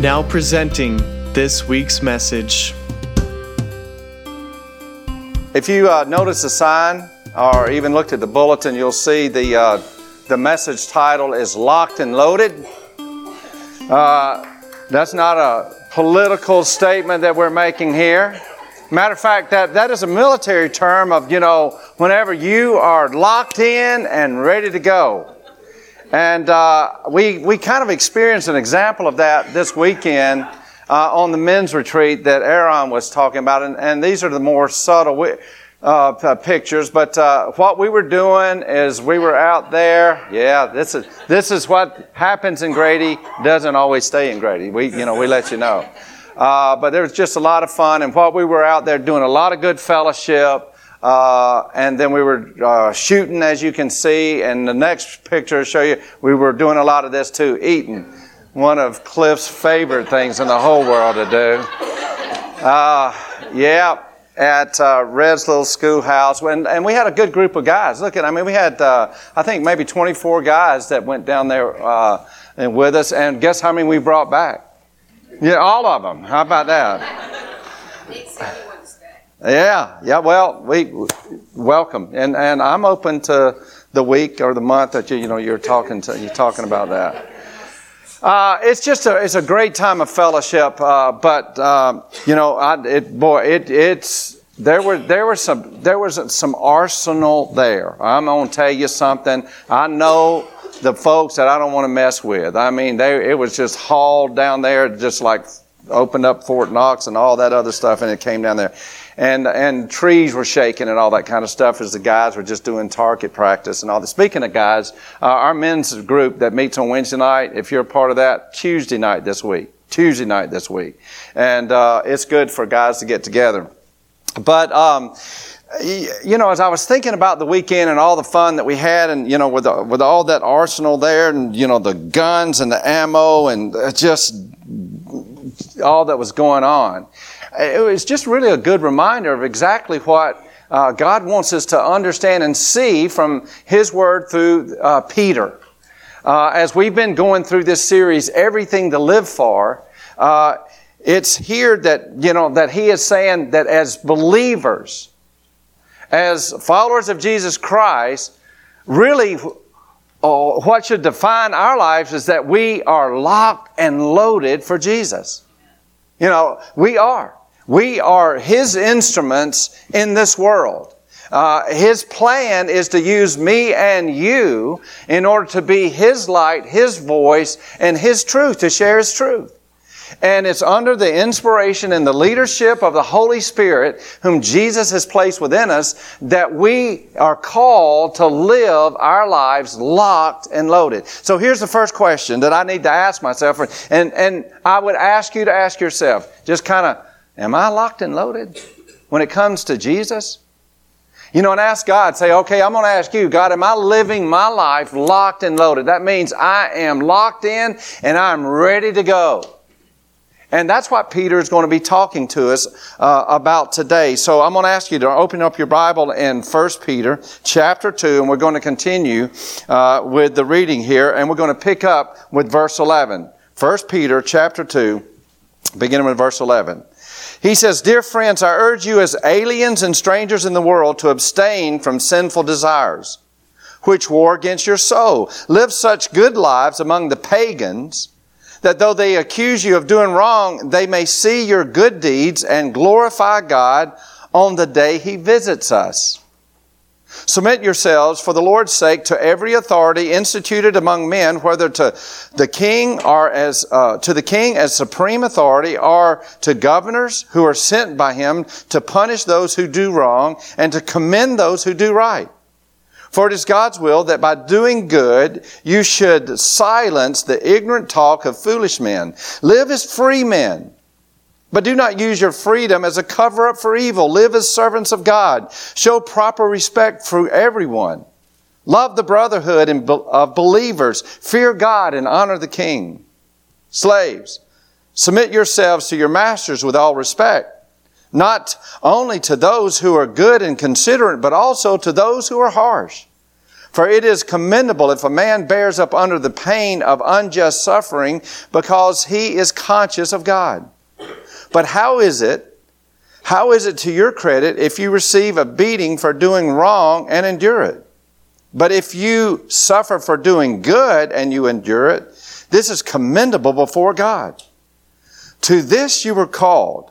Now presenting this week's message. If you uh, notice the sign or even looked at the bulletin, you'll see the, uh, the message title is Locked and Loaded. Uh, that's not a political statement that we're making here. Matter of fact, that, that is a military term of, you know, whenever you are locked in and ready to go. And uh, we, we kind of experienced an example of that this weekend uh, on the men's retreat that Aaron was talking about. And, and these are the more subtle uh, pictures. But uh, what we were doing is we were out there. Yeah, this is, this is what happens in Grady, doesn't always stay in Grady. We, you know, we let you know. Uh, but there was just a lot of fun. And what we were out there doing, a lot of good fellowship. Uh, and then we were uh, shooting, as you can see. And the next picture show you we were doing a lot of this too, eating. One of Cliff's favorite things in the whole world to do. Uh, yeah, at uh, Red's little schoolhouse, and, and we had a good group of guys. Look at, I mean, we had uh, I think maybe 24 guys that went down there and with us. And guess how many we brought back? Yeah, all of them. How about that? Yeah, yeah. Well, we welcome, and and I'm open to the week or the month that you you know you're talking to you're talking about that. Uh, it's just a it's a great time of fellowship, uh, but um, you know, I, it boy, it it's there were there was some there was some arsenal there. I'm gonna tell you something. I know the folks that I don't want to mess with. I mean, they it was just hauled down there, just like opened up Fort Knox and all that other stuff, and it came down there and and trees were shaking and all that kind of stuff as the guys were just doing target practice and all that. Speaking of guys, uh, our men's group that meets on Wednesday night, if you're a part of that, Tuesday night this week, Tuesday night this week, and uh, it's good for guys to get together. But um, you know, as I was thinking about the weekend and all the fun that we had, and you know, with the, with all that arsenal there, and you know, the guns and the ammo, and just all that was going on, it was just really a good reminder of exactly what uh, God wants us to understand and see from His Word through uh, Peter. Uh, as we've been going through this series, Everything to Live For, uh, it's here that, you know, that He is saying that as believers, as followers of Jesus Christ, really oh, what should define our lives is that we are locked and loaded for Jesus. You know, we are. We are His instruments in this world. Uh, his plan is to use me and you in order to be His light, His voice, and His truth, to share His truth. And it's under the inspiration and the leadership of the Holy Spirit, whom Jesus has placed within us, that we are called to live our lives locked and loaded. So here's the first question that I need to ask myself, and, and I would ask you to ask yourself, just kind of Am I locked and loaded when it comes to Jesus? You know, and ask God, say, okay, I'm going to ask you, God, am I living my life locked and loaded? That means I am locked in and I'm ready to go. And that's what Peter is going to be talking to us uh, about today. So I'm going to ask you to open up your Bible in 1 Peter chapter 2, and we're going to continue uh, with the reading here, and we're going to pick up with verse 11. 1 Peter chapter 2, beginning with verse 11. He says, Dear friends, I urge you as aliens and strangers in the world to abstain from sinful desires, which war against your soul. Live such good lives among the pagans that though they accuse you of doing wrong, they may see your good deeds and glorify God on the day He visits us. Submit yourselves for the Lord's sake to every authority instituted among men, whether to the king or as uh, to the king as supreme authority, or to governors who are sent by him to punish those who do wrong and to commend those who do right. For it is God's will that by doing good you should silence the ignorant talk of foolish men. Live as free men. But do not use your freedom as a cover up for evil. Live as servants of God. Show proper respect for everyone. Love the brotherhood of believers. Fear God and honor the king. Slaves, submit yourselves to your masters with all respect not only to those who are good and considerate, but also to those who are harsh. For it is commendable if a man bears up under the pain of unjust suffering because he is conscious of God. But how is it, how is it to your credit if you receive a beating for doing wrong and endure it? But if you suffer for doing good and you endure it, this is commendable before God. To this you were called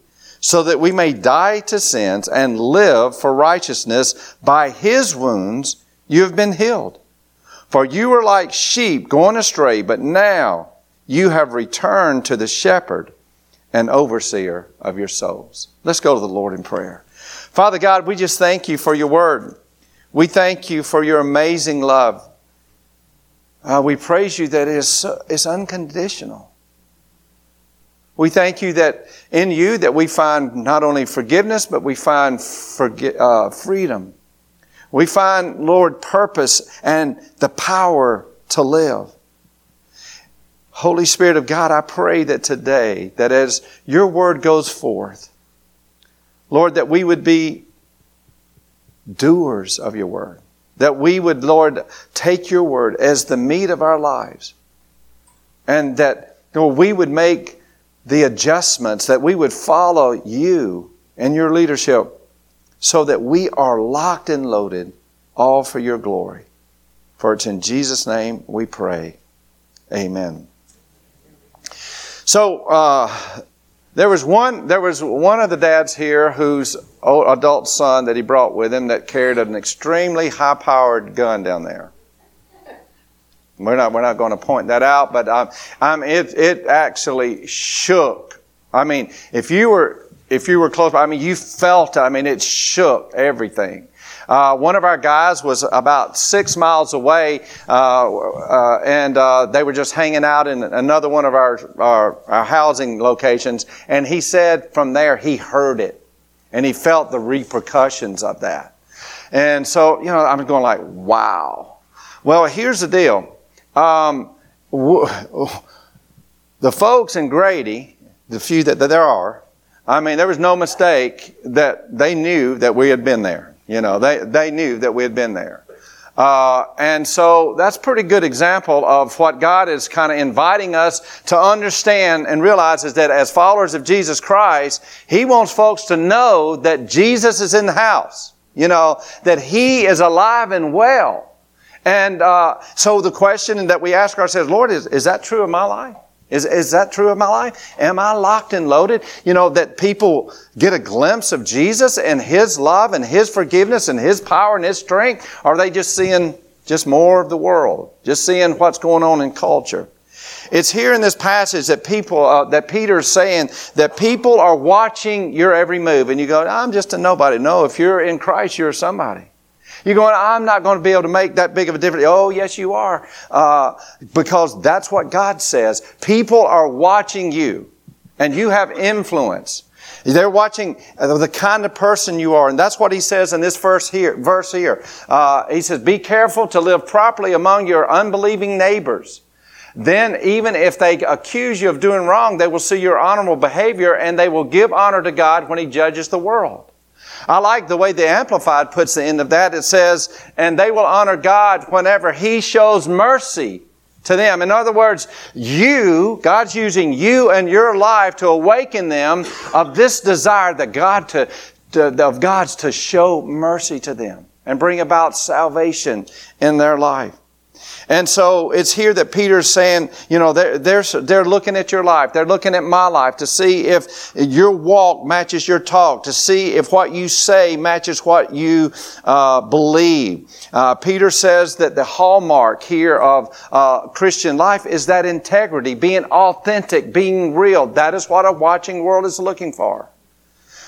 so that we may die to sins and live for righteousness. By his wounds you have been healed. For you were like sheep going astray, but now you have returned to the shepherd and overseer of your souls. Let's go to the Lord in prayer. Father God, we just thank you for your word. We thank you for your amazing love. Uh, we praise you that it is, it's unconditional. We thank you that in you that we find not only forgiveness, but we find forgi- uh, freedom. We find, Lord, purpose and the power to live. Holy Spirit of God, I pray that today, that as your word goes forth, Lord, that we would be doers of your word. That we would, Lord, take your word as the meat of our lives. And that, Lord, we would make the adjustments, that we would follow you and your leadership so that we are locked and loaded all for your glory. For it's in Jesus' name we pray. Amen. So, uh, there was one, there was one of the dads here whose adult son that he brought with him that carried an extremely high powered gun down there. We're not, we're not going to point that out, but um, it, it actually shook. I mean, if you were, if you were close, I mean, you felt, I mean, it shook everything. Uh, one of our guys was about six miles away, uh, uh, and uh, they were just hanging out in another one of our, our, our housing locations. And he said from there he heard it, and he felt the repercussions of that. And so, you know, I'm going like, wow. Well, here's the deal. Um, the folks in Grady, the few that, that there are, I mean, there was no mistake that they knew that we had been there. You know, they, they knew that we had been there. Uh, and so that's pretty good example of what God is kind of inviting us to understand and realize is that as followers of Jesus Christ, He wants folks to know that Jesus is in the house. You know, that He is alive and well. And uh, so the question that we ask ourselves, Lord, is, is that true of my life? Is, is that true of my life? Am I locked and loaded? You know, that people get a glimpse of Jesus and His love and His forgiveness and His power and His strength? Are they just seeing just more of the world? Just seeing what's going on in culture? It's here in this passage that people, uh, that Peter's saying that people are watching your every move. And you go, I'm just a nobody. No, if you're in Christ, you're somebody. You're going, I'm not going to be able to make that big of a difference. Oh, yes, you are. Uh, because that's what God says. People are watching you, and you have influence. They're watching the kind of person you are, and that's what he says in this verse here. Verse here, uh, he says, "Be careful to live properly among your unbelieving neighbors." Then, even if they accuse you of doing wrong, they will see your honorable behavior, and they will give honor to God when He judges the world. I like the way the Amplified puts the end of that. It says, and they will honor God whenever He shows mercy to them. In other words, you, God's using you and your life to awaken them of this desire that God to, to, of God's to show mercy to them and bring about salvation in their life. And so it's here that Peter's saying, you know, they're, they're, they're looking at your life. They're looking at my life to see if your walk matches your talk, to see if what you say matches what you uh, believe. Uh, Peter says that the hallmark here of uh, Christian life is that integrity, being authentic, being real. That is what a watching world is looking for.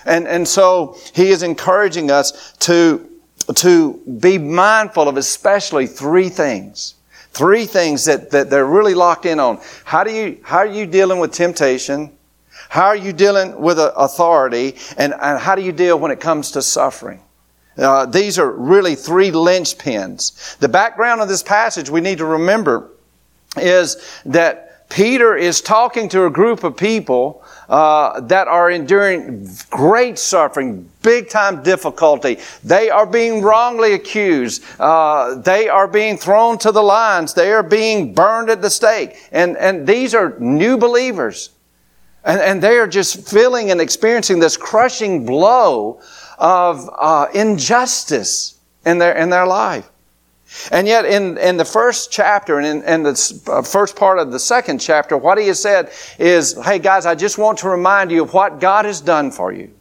And, and so he is encouraging us to, to be mindful of especially three things. Three things that, that they're really locked in on. How do you, how are you dealing with temptation? How are you dealing with authority? And, and how do you deal when it comes to suffering? Uh, these are really three linchpins. The background of this passage we need to remember is that Peter is talking to a group of people uh, that are enduring great suffering, big time difficulty. They are being wrongly accused. Uh, they are being thrown to the lions. They are being burned at the stake. And, and these are new believers. And, and they are just feeling and experiencing this crushing blow of uh, injustice in their, in their life. And yet, in, in the first chapter and in, in the uh, first part of the second chapter, what he has said is, hey guys, I just want to remind you of what God has done for you.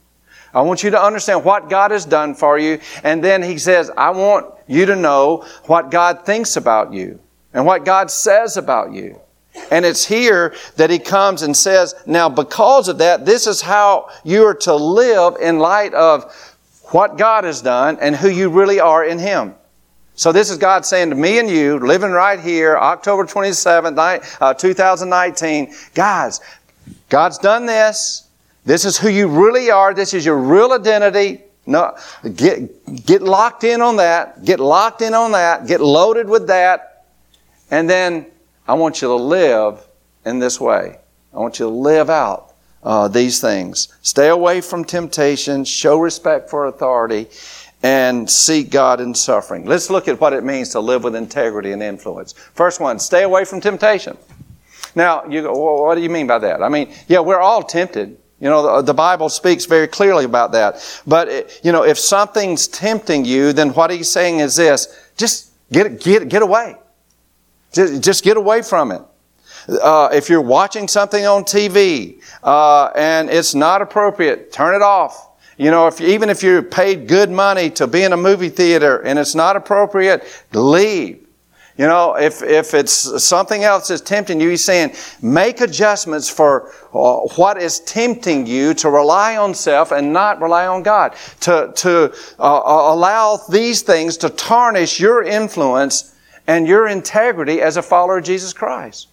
I want you to understand what God has done for you. And then he says, I want you to know what God thinks about you and what God says about you. And it's here that he comes and says, now because of that, this is how you are to live in light of what God has done and who you really are in him. So this is God saying to me and you, living right here, October 27th, uh, 2019, guys, God's done this. This is who you really are. This is your real identity. No, get, get locked in on that. Get locked in on that. Get loaded with that. And then I want you to live in this way. I want you to live out uh, these things. Stay away from temptation. Show respect for authority and seek God in suffering. Let's look at what it means to live with integrity and influence. First one, stay away from temptation. Now, you go, well, what do you mean by that? I mean, yeah, we're all tempted. You know, the, the Bible speaks very clearly about that. But, it, you know, if something's tempting you, then what he's saying is this, just get, get, get away. Just, just get away from it. Uh, if you're watching something on TV uh, and it's not appropriate, turn it off. You know, if, even if you paid good money to be in a movie theater and it's not appropriate, leave. You know, if, if it's something else that's tempting you, he's saying, make adjustments for uh, what is tempting you to rely on self and not rely on God. To, to uh, uh allow these things to tarnish your influence and your integrity as a follower of Jesus Christ.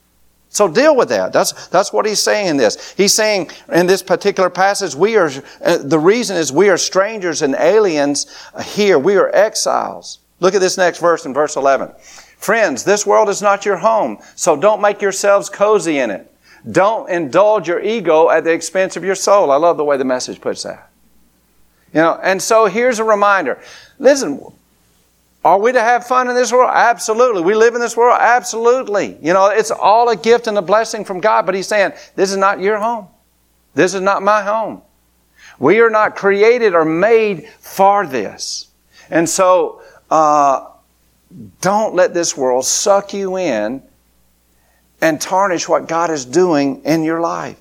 So deal with that. That's, that's what he's saying in this. He's saying in this particular passage, we are, uh, the reason is we are strangers and aliens here. We are exiles. Look at this next verse in verse 11. Friends, this world is not your home, so don't make yourselves cozy in it. Don't indulge your ego at the expense of your soul. I love the way the message puts that. You know, and so here's a reminder. Listen, are we to have fun in this world? Absolutely. We live in this world? Absolutely. You know, it's all a gift and a blessing from God, but He's saying, this is not your home. This is not my home. We are not created or made for this. And so, uh, don't let this world suck you in and tarnish what God is doing in your life.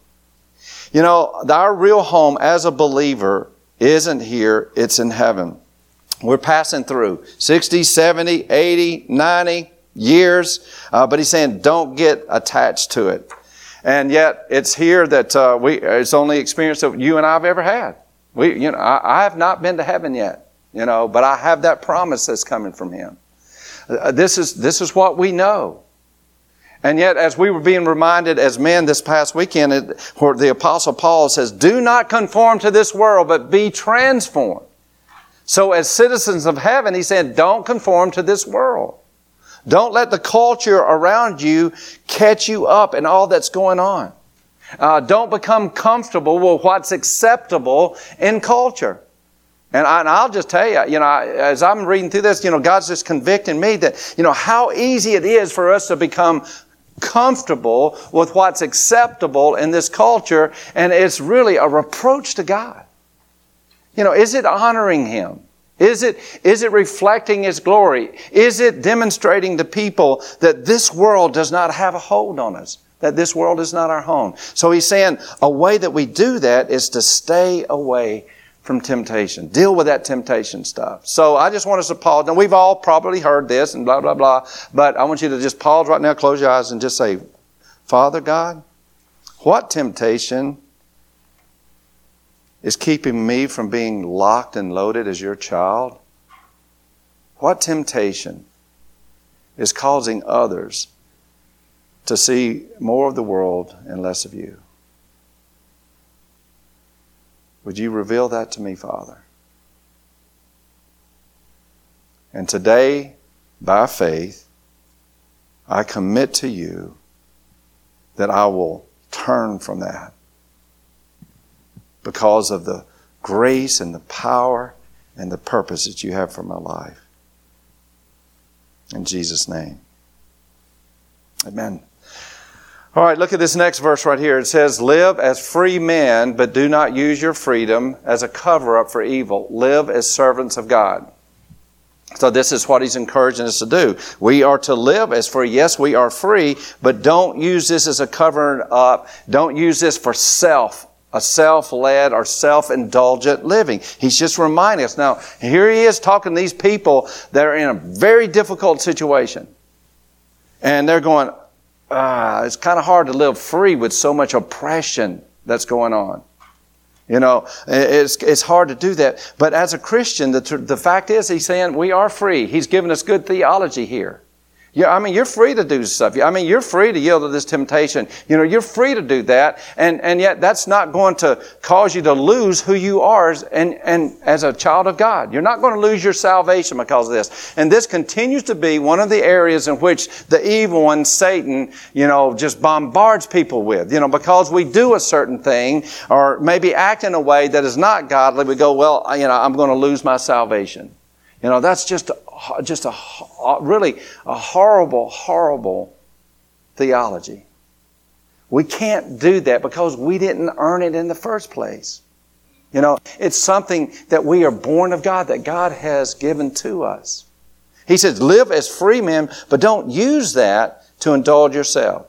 You know, our real home as a believer isn't here, it's in heaven. We're passing through 60, 70, 80, 90 years, uh, but he's saying don't get attached to it. And yet it's here that uh, we, it's only experience that you and I have ever had. We, you know, I, I, have not been to heaven yet, you know, but I have that promise that's coming from him. Uh, this is, this is what we know. And yet, as we were being reminded as men this past weekend, where the apostle Paul says, do not conform to this world, but be transformed so as citizens of heaven, he said, don't conform to this world. Don't let the culture around you catch you up in all that's going on. Uh, don't become comfortable with what's acceptable in culture. And, I, will just tell you, you know, as I'm reading through this, you know, God's just convicting me that, you know, how easy it is for us to become comfortable with what's acceptable in this culture, and it's really a reproach to God. You know, is it honoring Him? Is it, is it reflecting His glory? Is it demonstrating to people that this world does not have a hold on us? That this world is not our home? So He's saying a way that we do that is to stay away from temptation. Deal with that temptation stuff. So I just want us to pause. Now we've all probably heard this and blah, blah, blah, but I want you to just pause right now, close your eyes and just say, Father God, what temptation is keeping me from being locked and loaded as your child? What temptation is causing others to see more of the world and less of you? Would you reveal that to me, Father? And today, by faith, I commit to you that I will turn from that because of the grace and the power and the purpose that you have for my life. In Jesus' name. Amen. All right, look at this next verse right here. It says, Live as free men, but do not use your freedom as a cover up for evil. Live as servants of God. So this is what he's encouraging us to do. We are to live as free. Yes, we are free, but don't use this as a covering up. Don't use this for self, a self-led or self-indulgent living. He's just reminding us. Now, here he is talking to these people that are in a very difficult situation. And they're going, uh, it's kind of hard to live free with so much oppression that's going on. You know, it's, it's hard to do that. But as a Christian, the, the fact is, he's saying we are free. He's given us good theology here. Yeah, I mean, you're free to do stuff. I mean, you're free to yield to this temptation. You know, you're free to do that. And, and yet that's not going to cause you to lose who you are as, and, and as a child of God. You're not going to lose your salvation because of this. And this continues to be one of the areas in which the evil one, Satan, you know, just bombards people with. You know, because we do a certain thing or maybe act in a way that is not godly, we go, well, you know, I'm going to lose my salvation. You know, that's just a, just a really a horrible, horrible theology. We can't do that because we didn't earn it in the first place. You know, it's something that we are born of God, that God has given to us. He says, live as free men, but don't use that to indulge yourself.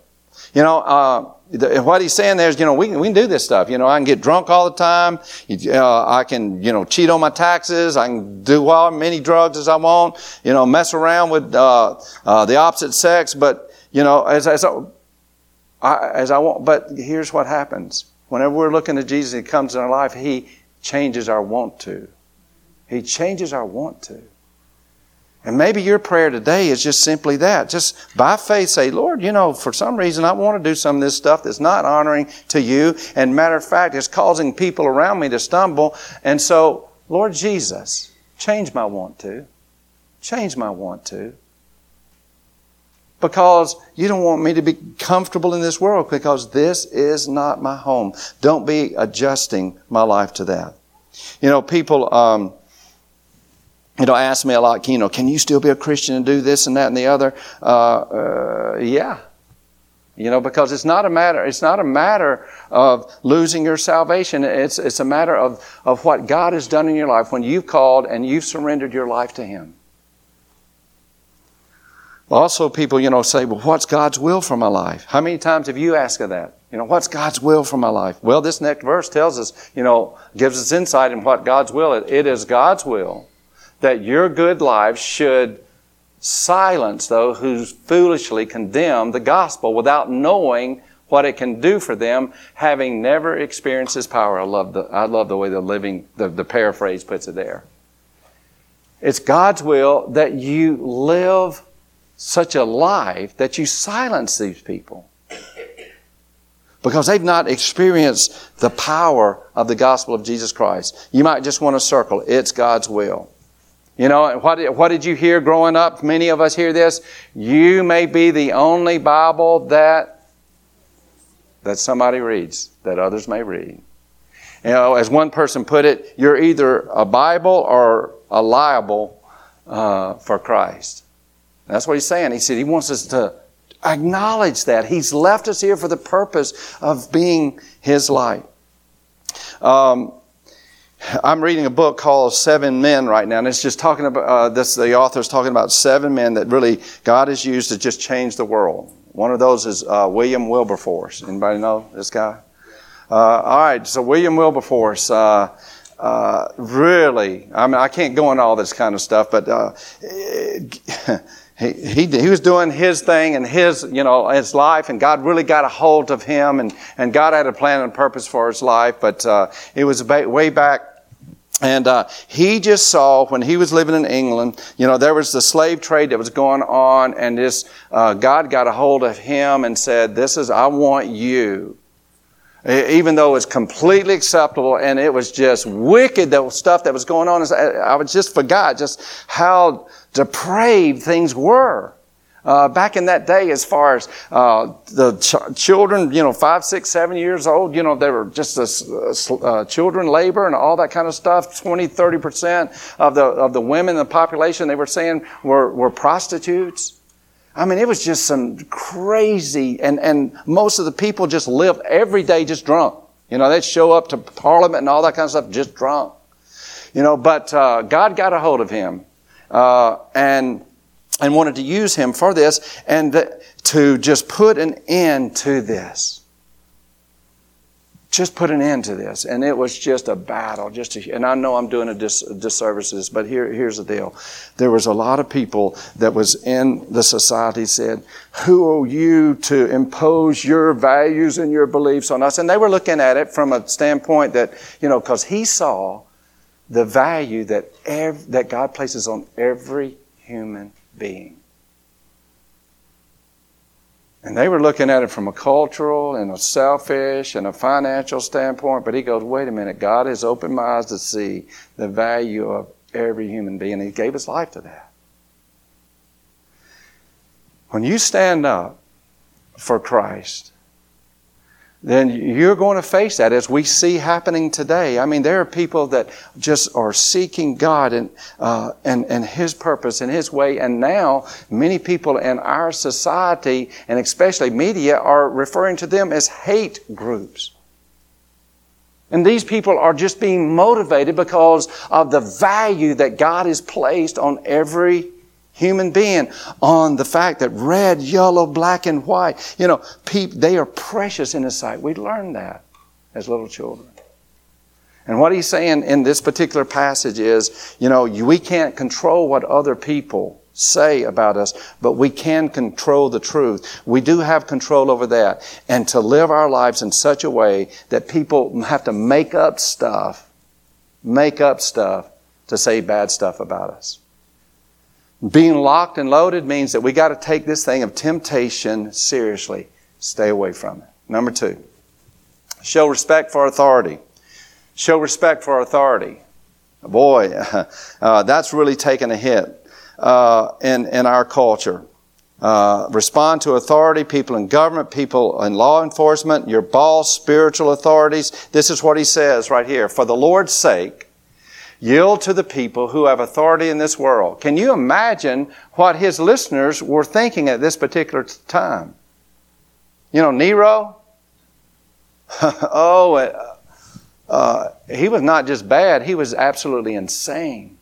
You know, uh, what he's saying there is, you know, we can, we can do this stuff. You know, I can get drunk all the time. Uh, I can, you know, cheat on my taxes. I can do as many drugs as I want. You know, mess around with uh, uh, the opposite sex. But you know, as as I, as I want. But here's what happens: whenever we're looking at Jesus, He comes in our life. He changes our want to. He changes our want to. And maybe your prayer today is just simply that. Just by faith say, Lord, you know, for some reason I want to do some of this stuff that's not honoring to you. And matter of fact, it's causing people around me to stumble. And so, Lord Jesus, change my want to. Change my want to. Because you don't want me to be comfortable in this world because this is not my home. Don't be adjusting my life to that. You know, people, um, you know, ask me a lot, you know, can you still be a Christian and do this and that and the other? Uh, uh, yeah. You know, because it's not a matter, it's not a matter of losing your salvation. It's, it's a matter of, of what God has done in your life when you've called and you've surrendered your life to Him. Also, people, you know, say, well, what's God's will for my life? How many times have you asked of that? You know, what's God's will for my life? Well, this next verse tells us, you know, gives us insight in what God's will is. It is God's will that your good life should silence those who foolishly condemn the gospel without knowing what it can do for them, having never experienced His power. I love the, I love the way the living, the, the paraphrase puts it there. It's God's will that you live such a life that you silence these people. Because they've not experienced the power of the gospel of Jesus Christ. You might just want to circle, it's God's will. You know, what, what did you hear growing up? Many of us hear this. You may be the only Bible that, that somebody reads, that others may read. You know, as one person put it, you're either a Bible or a liable uh, for Christ. That's what he's saying. He said he wants us to acknowledge that. He's left us here for the purpose of being his light. Um, I'm reading a book called Seven Men right now, and it's just talking about uh, this. The author's talking about seven men that really God has used to just change the world. One of those is uh, William Wilberforce. Anybody know this guy? Uh, all right, so William Wilberforce. Uh, uh, really, I mean, I can't go into all this kind of stuff, but uh, he, he, he was doing his thing and his, you know, his life, and God really got a hold of him, and, and God had a plan and purpose for his life, but uh, it was way back and uh, he just saw when he was living in England, you know, there was the slave trade that was going on, and this uh, God got a hold of him and said, "This is I want you." Even though it was completely acceptable and it was just wicked, the stuff that was going on, I just forgot just how depraved things were. Uh, back in that day, as far as uh, the ch- children, you know, five, six, seven years old, you know, they were just a, uh, children labor and all that kind of stuff. 20, 30 percent of the of the women in the population they were saying were were prostitutes. I mean, it was just some crazy, and and most of the people just lived every day just drunk. You know, they'd show up to Parliament and all that kind of stuff just drunk. You know, but uh, God got a hold of him, uh, and and wanted to use him for this and to just put an end to this. Just put an end to this. And it was just a battle. Just to, and I know I'm doing a dis, disservice but here, here's the deal. There was a lot of people that was in the society said, who are you to impose your values and your beliefs on us? And they were looking at it from a standpoint that, you know, because he saw the value that, ev- that God places on every human being. And they were looking at it from a cultural and a selfish and a financial standpoint, but he goes, wait a minute, God has opened my eyes to see the value of every human being. He gave his life to that. When you stand up for Christ, then you're going to face that as we see happening today. I mean, there are people that just are seeking God and, uh, and, and His purpose and His way. And now, many people in our society, and especially media, are referring to them as hate groups. And these people are just being motivated because of the value that God has placed on every human being on the fact that red, yellow, black, and white, you know, they are precious in His sight. We learned that as little children. And what he's saying in this particular passage is, you know, we can't control what other people say about us, but we can control the truth. We do have control over that. And to live our lives in such a way that people have to make up stuff, make up stuff to say bad stuff about us. Being locked and loaded means that we got to take this thing of temptation seriously. Stay away from it. Number two, show respect for authority. Show respect for authority. Boy, uh, that's really taken a hit uh, in, in our culture. Uh, respond to authority, people in government, people in law enforcement, your boss, spiritual authorities. This is what he says right here. For the Lord's sake, Yield to the people who have authority in this world. Can you imagine what his listeners were thinking at this particular time? You know, Nero? oh, uh, uh, he was not just bad, he was absolutely insane.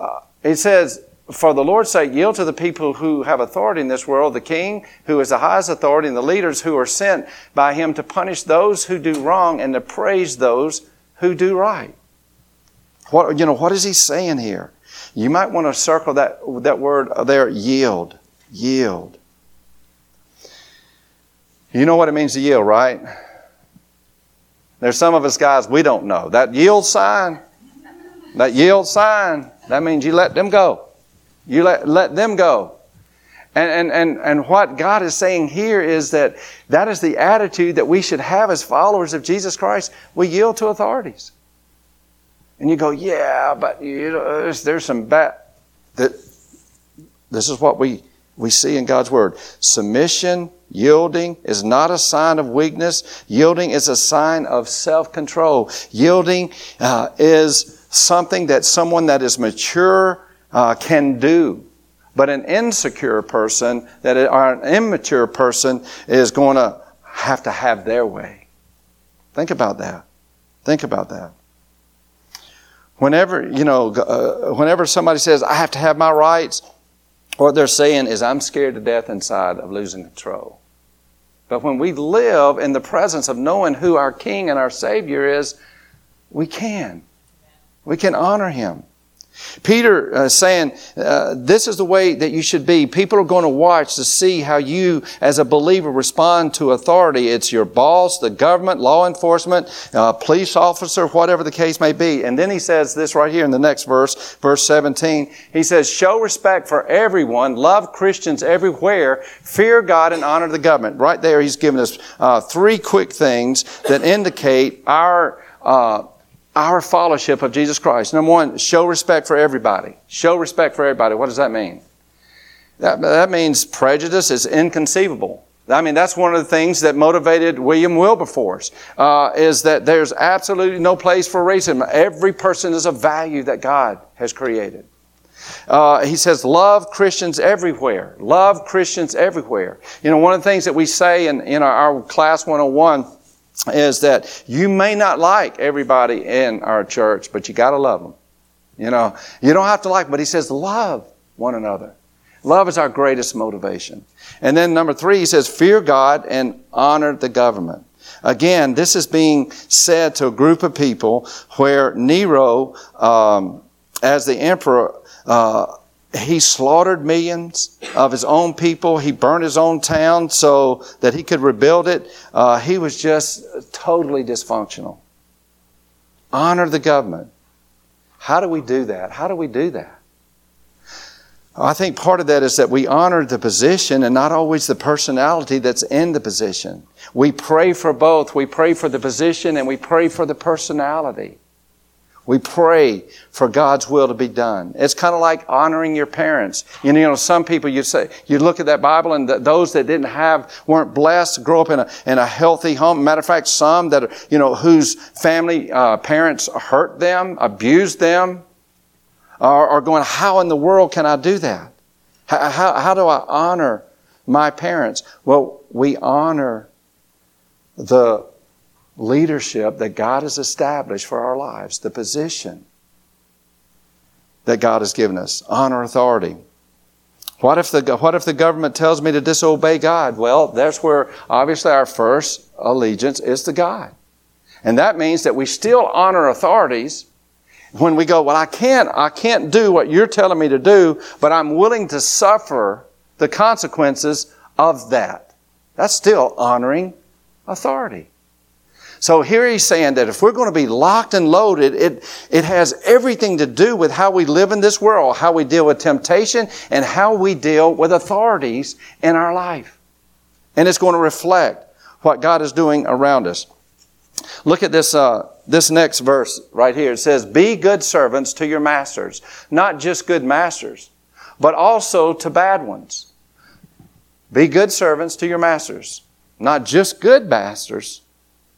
Uh, he says, for the Lord's sake, yield to the people who have authority in this world, the king, who is the highest authority, and the leaders who are sent by him to punish those who do wrong and to praise those who do right. What, you know, what is he saying here? You might want to circle that, that word there, yield. Yield. You know what it means to yield, right? There's some of us guys, we don't know. That yield sign, that yield sign, that means you let them go. You let, let them go. And, and, and, and what God is saying here is that that is the attitude that we should have as followers of Jesus Christ. We yield to authorities. And you go, yeah, but you know, there's, there's some bad. That, this is what we, we see in God's Word. Submission, yielding is not a sign of weakness. Yielding is a sign of self-control. Yielding uh, is something that someone that is mature uh, can do. But an insecure person, that or an immature person, is going to have to have their way. Think about that. Think about that. Whenever, you know, uh, whenever somebody says, I have to have my rights, what they're saying is, I'm scared to death inside of losing control. But when we live in the presence of knowing who our King and our Savior is, we can. We can honor Him. Peter uh, saying, uh, This is the way that you should be. People are going to watch to see how you, as a believer, respond to authority. It's your boss, the government, law enforcement, uh, police officer, whatever the case may be. And then he says this right here in the next verse, verse 17. He says, Show respect for everyone, love Christians everywhere, fear God, and honor the government. Right there, he's given us uh, three quick things that indicate our uh, our fellowship of Jesus Christ. Number one, show respect for everybody. Show respect for everybody. What does that mean? That, that means prejudice is inconceivable. I mean, that's one of the things that motivated William Wilberforce, uh, is that there's absolutely no place for racism. Every person is a value that God has created. Uh, he says, love Christians everywhere. Love Christians everywhere. You know, one of the things that we say in, in our, our class 101 is that you may not like everybody in our church, but you got to love them. You know, you don't have to like, but he says love one another. Love is our greatest motivation. And then number three, he says fear God and honor the government. Again, this is being said to a group of people where Nero, um, as the emperor, uh, he slaughtered millions of his own people. He burned his own town so that he could rebuild it. Uh, he was just totally dysfunctional. Honor the government. How do we do that? How do we do that? I think part of that is that we honor the position and not always the personality that's in the position. We pray for both. We pray for the position and we pray for the personality. We pray for God's will to be done. It's kind of like honoring your parents. You know, some people you say you look at that Bible and those that didn't have weren't blessed grow up in a in a healthy home. Matter of fact, some that are, you know whose family uh, parents hurt them, abused them, are, are, going. How in the world can I do that? How, how, how do I honor my parents? Well, we honor the leadership that God has established for our lives, the position that God has given us, honor, authority. What if, the, what if the government tells me to disobey God? Well, that's where obviously our first allegiance is to God. And that means that we still honor authorities when we go, well, I can't, I can't do what you're telling me to do, but I'm willing to suffer the consequences of that. That's still honoring authority. So here he's saying that if we're going to be locked and loaded, it, it has everything to do with how we live in this world, how we deal with temptation, and how we deal with authorities in our life. And it's going to reflect what God is doing around us. Look at this, uh, this next verse right here. It says, Be good servants to your masters. Not just good masters, but also to bad ones. Be good servants to your masters. Not just good masters,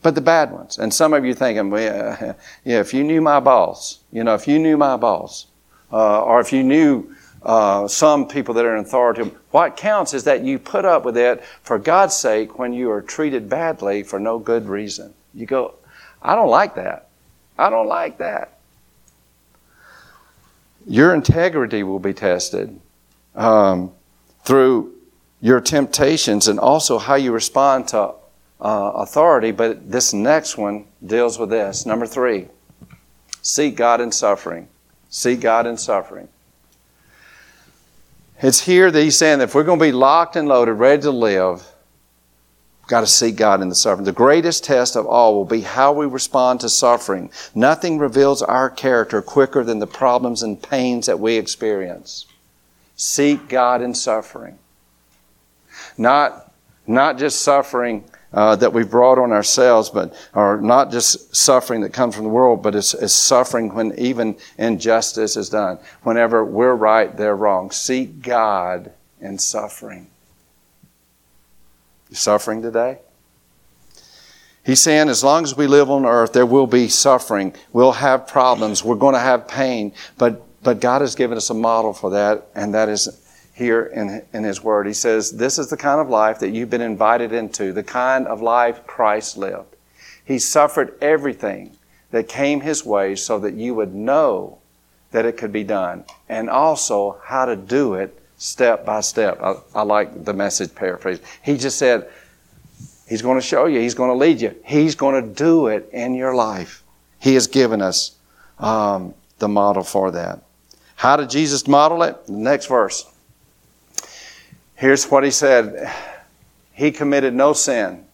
but the bad ones. And some of you thinking, well, yeah, yeah if you knew my boss, you know, if you knew my boss, uh, or if you knew uh, some people that are in authority, what counts is that you put up with it for God's sake when you are treated badly for no good reason. You go, I don't like that. I don't like that. Your integrity will be tested um, through your temptations and also how you respond to uh, authority, but this next one deals with this. Number three, seek God in suffering. Seek God in suffering. It's here that he's saying that if we're going to be locked and loaded, ready to live, we've got to seek God in the suffering. The greatest test of all will be how we respond to suffering. Nothing reveals our character quicker than the problems and pains that we experience. Seek God in suffering. Not, not just suffering uh, that we've brought on ourselves, but are not just suffering that comes from the world, but it's, it's suffering when even injustice is done. Whenever we're right, they're wrong. Seek God in suffering. You suffering today? He's saying as long as we live on earth, there will be suffering. We'll have problems. We're going to have pain. But, but God has given us a model for that, and that is here in, in His Word. He says, This is the kind of life that you've been invited into, the kind of life Christ lived. He suffered everything that came his way so that you would know that it could be done and also how to do it step by step. I, I like the message paraphrase. He just said, He's going to show you, He's going to lead you, He's going to do it in your life. He has given us um, the model for that. How did Jesus model it? The next verse. Here's what He said He committed no sin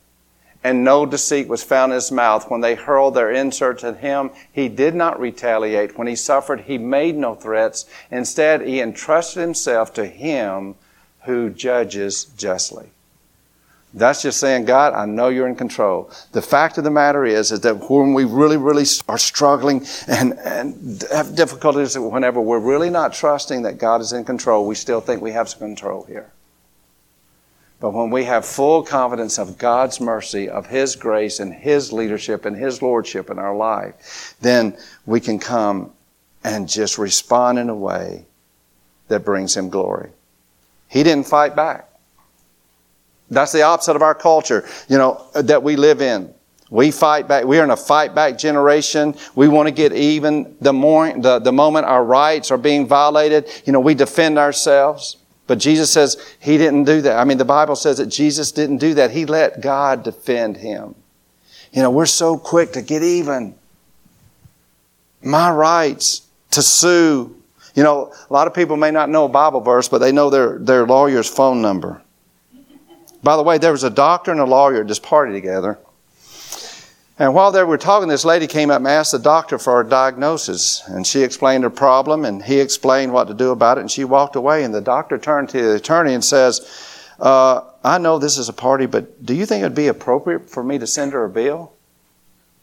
and no deceit was found in his mouth. When they hurled their insults at him, he did not retaliate. When he suffered, he made no threats. Instead, he entrusted himself to him who judges justly. That's just saying, God, I know you're in control. The fact of the matter is, is that when we really, really are struggling and, and have difficulties, whenever we're really not trusting that God is in control, we still think we have some control here. But when we have full confidence of God's mercy, of His grace, and His leadership and His lordship in our life, then we can come and just respond in a way that brings Him glory. He didn't fight back. That's the opposite of our culture, you know, that we live in. We fight back. We are in a fight back generation. We want to get even the, more, the, the moment our rights are being violated. You know, we defend ourselves. But Jesus says he didn't do that. I mean, the Bible says that Jesus didn't do that. He let God defend him. You know, we're so quick to get even. My rights to sue. You know, a lot of people may not know a Bible verse, but they know their, their lawyer's phone number. By the way, there was a doctor and a lawyer at this party together. And while they were talking, this lady came up and asked the doctor for a diagnosis. And she explained her problem, and he explained what to do about it, and she walked away. And the doctor turned to the attorney and says, uh, I know this is a party, but do you think it would be appropriate for me to send her a bill?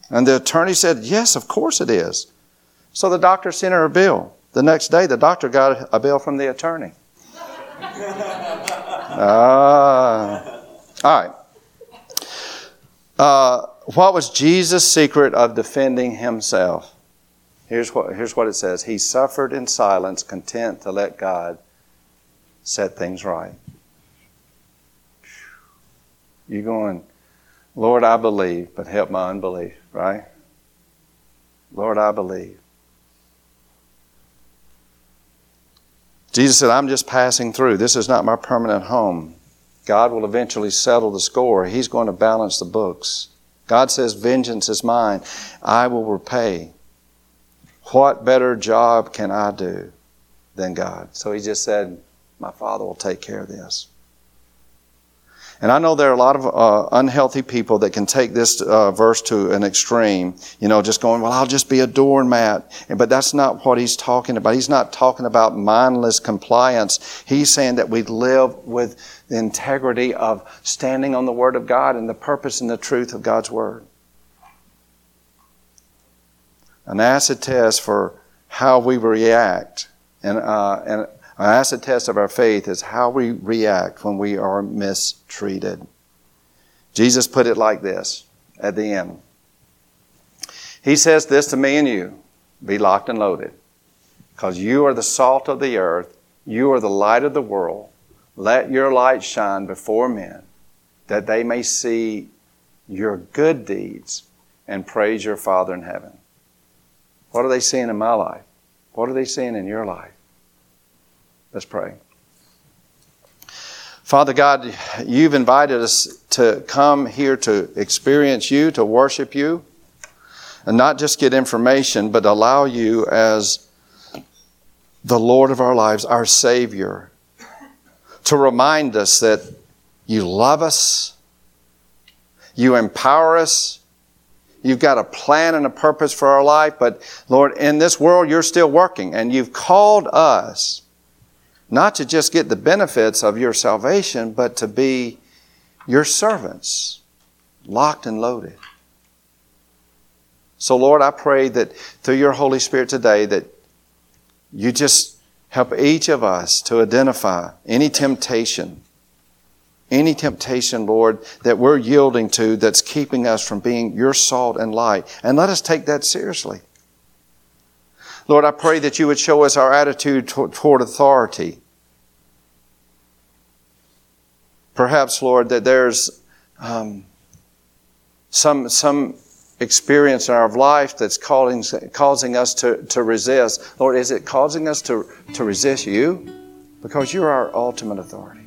And the attorney said, Yes, of course it is. So the doctor sent her a bill. The next day, the doctor got a bill from the attorney. Ah. uh, all right. Uh, what was Jesus' secret of defending himself? Here's what, here's what it says He suffered in silence, content to let God set things right. You're going, Lord, I believe, but help my unbelief, right? Lord, I believe. Jesus said, I'm just passing through. This is not my permanent home. God will eventually settle the score. He's going to balance the books. God says, Vengeance is mine. I will repay. What better job can I do than God? So he just said, My Father will take care of this. And I know there are a lot of uh, unhealthy people that can take this uh, verse to an extreme, you know, just going, well, I'll just be a doormat. But that's not what he's talking about. He's not talking about mindless compliance. He's saying that we live with the integrity of standing on the Word of God and the purpose and the truth of God's Word. An acid test for how we react and, uh, and an acid test of our faith is how we react when we are mistreated. Jesus put it like this at the end. He says this to me and you be locked and loaded, because you are the salt of the earth, you are the light of the world. Let your light shine before men, that they may see your good deeds and praise your Father in heaven. What are they seeing in my life? What are they seeing in your life? Let's pray. Father God, you've invited us to come here to experience you, to worship you, and not just get information, but allow you as the Lord of our lives, our Savior, to remind us that you love us, you empower us, you've got a plan and a purpose for our life, but Lord, in this world you're still working and you've called us not to just get the benefits of your salvation, but to be your servants, locked and loaded. So, Lord, I pray that through your Holy Spirit today that you just Help each of us to identify any temptation, any temptation, Lord, that we're yielding to that's keeping us from being your salt and light. And let us take that seriously. Lord, I pray that you would show us our attitude toward authority. Perhaps, Lord, that there's um, some, some experience in our life that's causing, causing us to, to resist. Lord, is it causing us to, to resist you? Because you're our ultimate authority.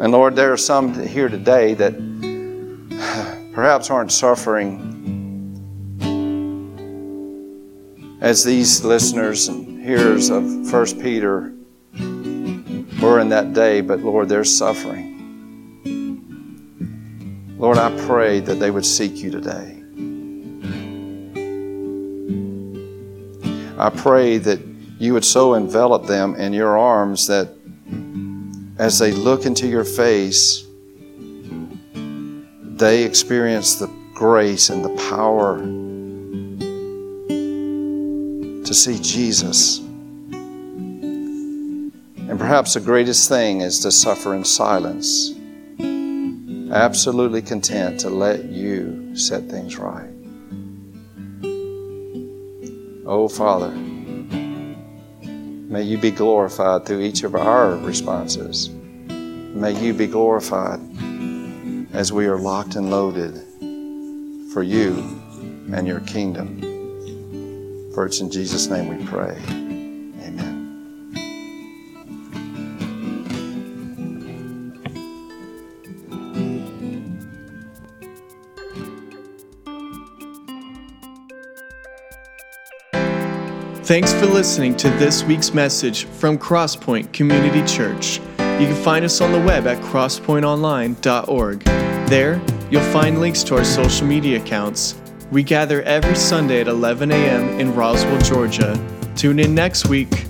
And Lord, there are some here today that perhaps aren't suffering as these listeners and hearers of 1 Peter were in that day, but Lord, they're suffering. Lord, I pray that they would seek you today. I pray that you would so envelop them in your arms that as they look into your face, they experience the grace and the power to see Jesus. And perhaps the greatest thing is to suffer in silence, absolutely content to let you set things right. Oh, Father, may you be glorified through each of our responses. May you be glorified as we are locked and loaded for you and your kingdom. For it's in Jesus' name we pray. Amen. Thanks for listening to this week's message from Crosspoint Community Church. You can find us on the web at crosspointonline.org. There, you'll find links to our social media accounts we gather every Sunday at 11 a.m. in Roswell, Georgia. Tune in next week